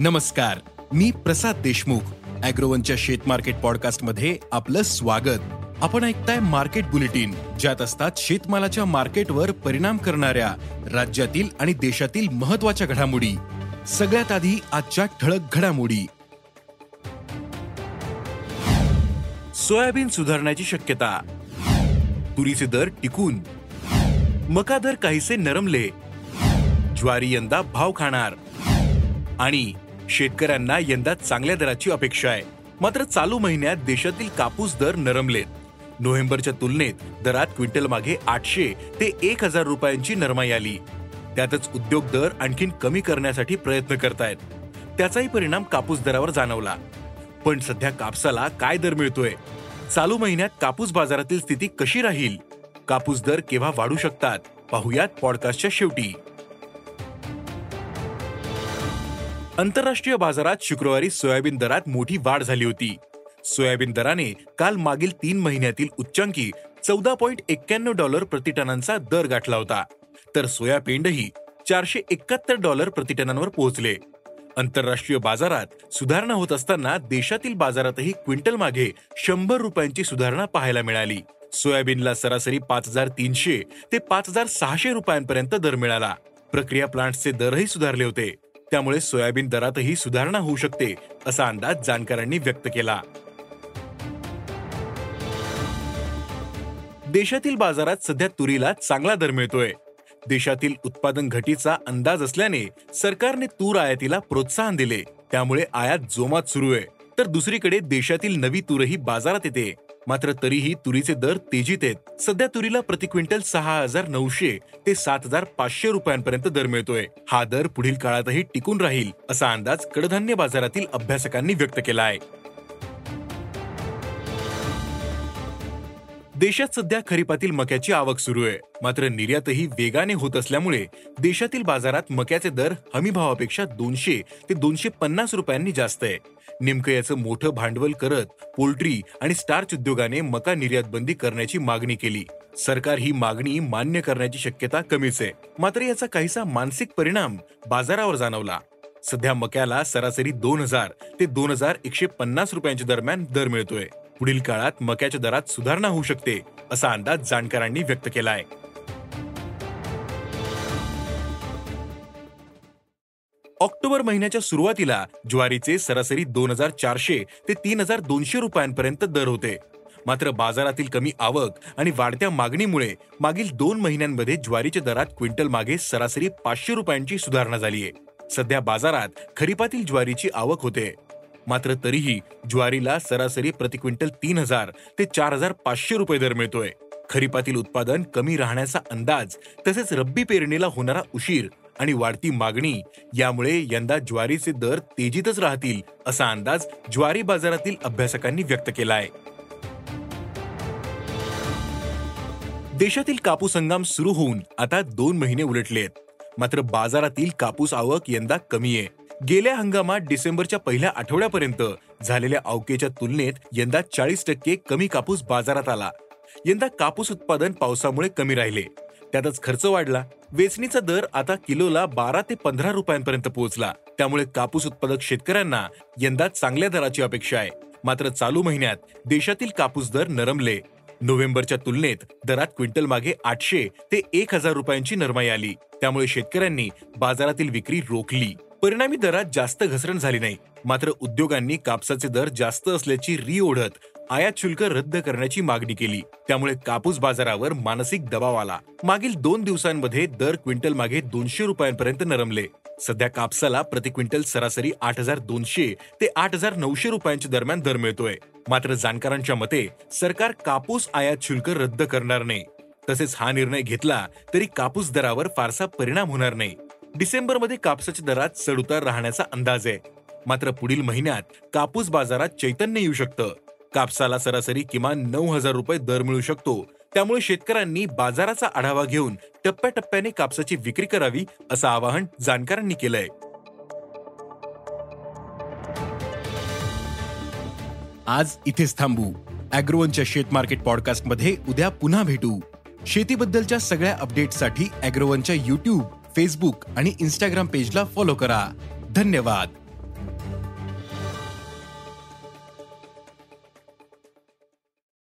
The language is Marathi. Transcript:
नमस्कार मी प्रसाद देशमुख अॅग्रोवनच्या शेत मार्केट पॉडकास्टमध्ये आपलं स्वागत. आपण ऐकताय मार्केट बुलेटिन ज्यात असतात शेतमालाच्या मार्केटवर परिणाम करणाऱ्या राज्यातील आणि देशातील महत्त्वाच्या घडामोडी. सगळ्यात आधी आजच्या ठळक घडामोडी. सोयाबीन सुधारण्याची शक्यता. तुरीचे दर टिकून. मका दर काहीसे नरमले. ज्वारी यंदा भाव खाणार. आणि शेतकऱ्यांना यंदा चांगल्या दराची अपेक्षा आहे. मात्र चालू महिन्यात देशातील कापूस दर नरमलेत. नोव्हेंबरच्या तुलनेत दरात क्विंटल मागे आठशे ते एक हजार रुपयांची नरमाई आली. त्यातच उद्योग दर आणखीन कमी करण्यासाठी प्रयत्न करतायत. त्याचाही परिणाम कापूस दरावर जाणवला. पण सध्या कापसाला काय दर मिळतोय? चालू महिन्यात कापूस बाजारातील स्थिती कशी राहील? कापूस दर केव्हा वाढू शकतात? पाहुयात पॉडकास्टच्या शेवटी. आंतरराष्ट्रीय बाजारात शुक्रवारी सोयाबीन दरात मोठी वाढ झाली होती. सोयाबीन दराने काल मागील तीन महिन्यातील उच्चांकी चौदा पॉईंट एक्क्याण्णव डॉलर प्रतिटनांचा दर गाठला होता. तर सोयाबीनही चारशे एकाहत्तर डॉलर प्रतिटनांवर पोहोचले. आंतरराष्ट्रीय बाजारात सुधारणा होत असताना देशातील बाजारातही क्विंटल मागे शंभर रुपयांची सुधारणा पाहायला मिळाली. सोयाबीनला सरासरी पाच हजार तीनशे ते पाच हजार सहाशे रुपयांपर्यंत दर मिळाला. प्रक्रिया प्लांट्सचे दरही सुधारले होते. त्यामुळे सोयाबीन दरातही सुधारणा होऊ शकते असा अंदाज जाणकारांनी व्यक्त केला. देशातील बाजारात सध्या तुरीला चांगला दर मिळतोय. देशातील उत्पादन घटीचा अंदाज असल्याने सरकारने तूर आयातीला प्रोत्साहन दिले. त्यामुळे आयात जोमात सुरू आहे. तर दुसरीकडे देशातील नवी तूरही बाजारात येते. मात्र तरीही तुरीचे दर तेजीत आहेत. सध्या तुरीला प्रति क्विंटल सहा हजार नऊशे ते सात हजार पाचशे रुपयांपर्यंत दर मिळतोय. हा दर पुढील काळातही टिकून राहील असा अंदाज कडधान्य बाजारातील अभ्यासकांनी व्यक्त केला आहे देशात सध्या खरीपातील मक्याची आवक सुरू आहे. मात्र निर्यातही वेगाने होत असल्यामुळे देशातील बाजारात मक्याचे दर हमी भावापेक्षा दोनशे ते दोनशे पन्नास रुपयांनी जास्त आहे. नेमकं याचं मोठं भांडवल करत पोल्ट्री आणि स्टार्च उद्योगाने मका निर्यात बंदी करण्याची मागणी केली. सरकार ही मागणी मान्य करण्याची शक्यता कमीच आहे. मात्र याचा काहीसा मानसिक परिणाम बाजारावर जाणवला. सध्या मक्याला सरासरी दोन हजार ते दोन हजार एकशे पन्नास रुपयांच्या दरम्यान दर मिळतोय. पुढील काळात मक्याच्या दरात सुधारणा होऊ शकते असा अंदाज जाणकारांनी व्यक्त केला आहे ऑक्टोबर महिन्याच्या सुरुवातीला ज्वारीचे सरासरी दोन हजार चारशे ते तीन हजार दोनशे रुपयांपर्यंत दर होते. मात्र बाजारातील कमी आवक आणि वाढत्या मागणीमुळे मागील दोन महिन्यांमध्ये ज्वारीच्या दरात क्विंटल मागे सरासरी पाचशे रुपयांची सुधारणा झालीय. सध्या बाजारात खरीपातील ज्वारीची आवक होते. मात्र तरीही ज्वारीला सरासरी प्रति क्विंटल तीन हजार ते चार हजार पाचशे रुपये दर मिळतोय. खरीपातील उत्पादन कमी राहण्याचा अंदाज तसेच रब्बी पेरणीला होणारा उशीर आणि वाढती मागणी यामुळे यंदा ज्वारीचे दर तेजीतच राहतील असा अंदाज ज्वारी बाजारातील अभ्यासकांनी व्यक्त केला आहे देशातील कापूस हंगाम सुरू होऊन आता दोन महिने उलटलेत. मात्र बाजारातील कापूस आवक यंदा कमी आहे गेल्या हंगामात डिसेंबरच्या पहिल्या आठवड्यापर्यंत झालेल्या अवकेच्या तुलनेत यंदा चाळीस टक्के कमी कापूस बाजारात आला. यंदा कापूस उत्पादन पावसामुळे कमी राहिले. त्यातच खर्च वाढला. वेचणीचा दर आता किलोला बारा ते पंधरा रुपयांपर्यंत पोहोचला. त्यामुळे कापूस उत्पादक शेतकऱ्यांना यंदा चांगल्या दराची अपेक्षा आहे. मात्र चालू महिन्यात देशातील कापूस दर नरमले. नोव्हेंबरच्या तुलनेत दरात क्विंटल मागे आठशे ते एक हजार रुपयांची नरमाई आली. त्यामुळे शेतकऱ्यांनी बाजारातील विक्री रोखली. परिणामी दरात जास्त घसरण झाली नाही. मात्र उद्योगांनी कापसाचे दर जास्त असल्याची री ओढत आयात शुल्क रद्द करण्याची मागणी केली. त्यामुळे कापूस बाजारावर मानसिक दबाव आला. मागील दोन दिवसांमध्ये दर क्विंटल मागे दोनशे रुपयांपर्यंत नरमले. सध्या कापसाला प्रति क्विंटल सरासरी आठ हजार दोनशे ते आठ हजार नऊशे रुपयांच्या दरम्यान दर मिळतोय. मात्र जाणकारांच्या मते सरकार कापूस आयात शुल्क रद्द करणार नाही. तसेच हा निर्णय घेतला तरी कापूस दरावर फारसा परिणाम होणार नाही. डिसेंबरमध्ये कापसाच्या दरात चढउतार राहण्याचा अंदाज आहे. मात्र पुढील महिन्यात कापूस बाजारात चैतन्य येऊ शकतं. कापसाला सरासरी किमान नऊ हजार रुपये दर मिळू शकतो. त्यामुळे शेतकऱ्यांनी बाजाराचा आढावा घेऊन टप्प्याटप्प्याने कापसाची विक्री करावी असं आवाहन जाणकारांनी केलंय. आज इथेच थांबू. अॅग्रोवनच्या शेत मार्केट पॉडकास्टमध्ये उद्या पुन्हा भेटू. शेतीबद्दलच्या सगळ्या अपडेटसाठी अॅग्रोवनच्या युट्यूब फेसबुक आणि इन्स्टाग्राम पेजला फॉलो करा. धन्यवाद.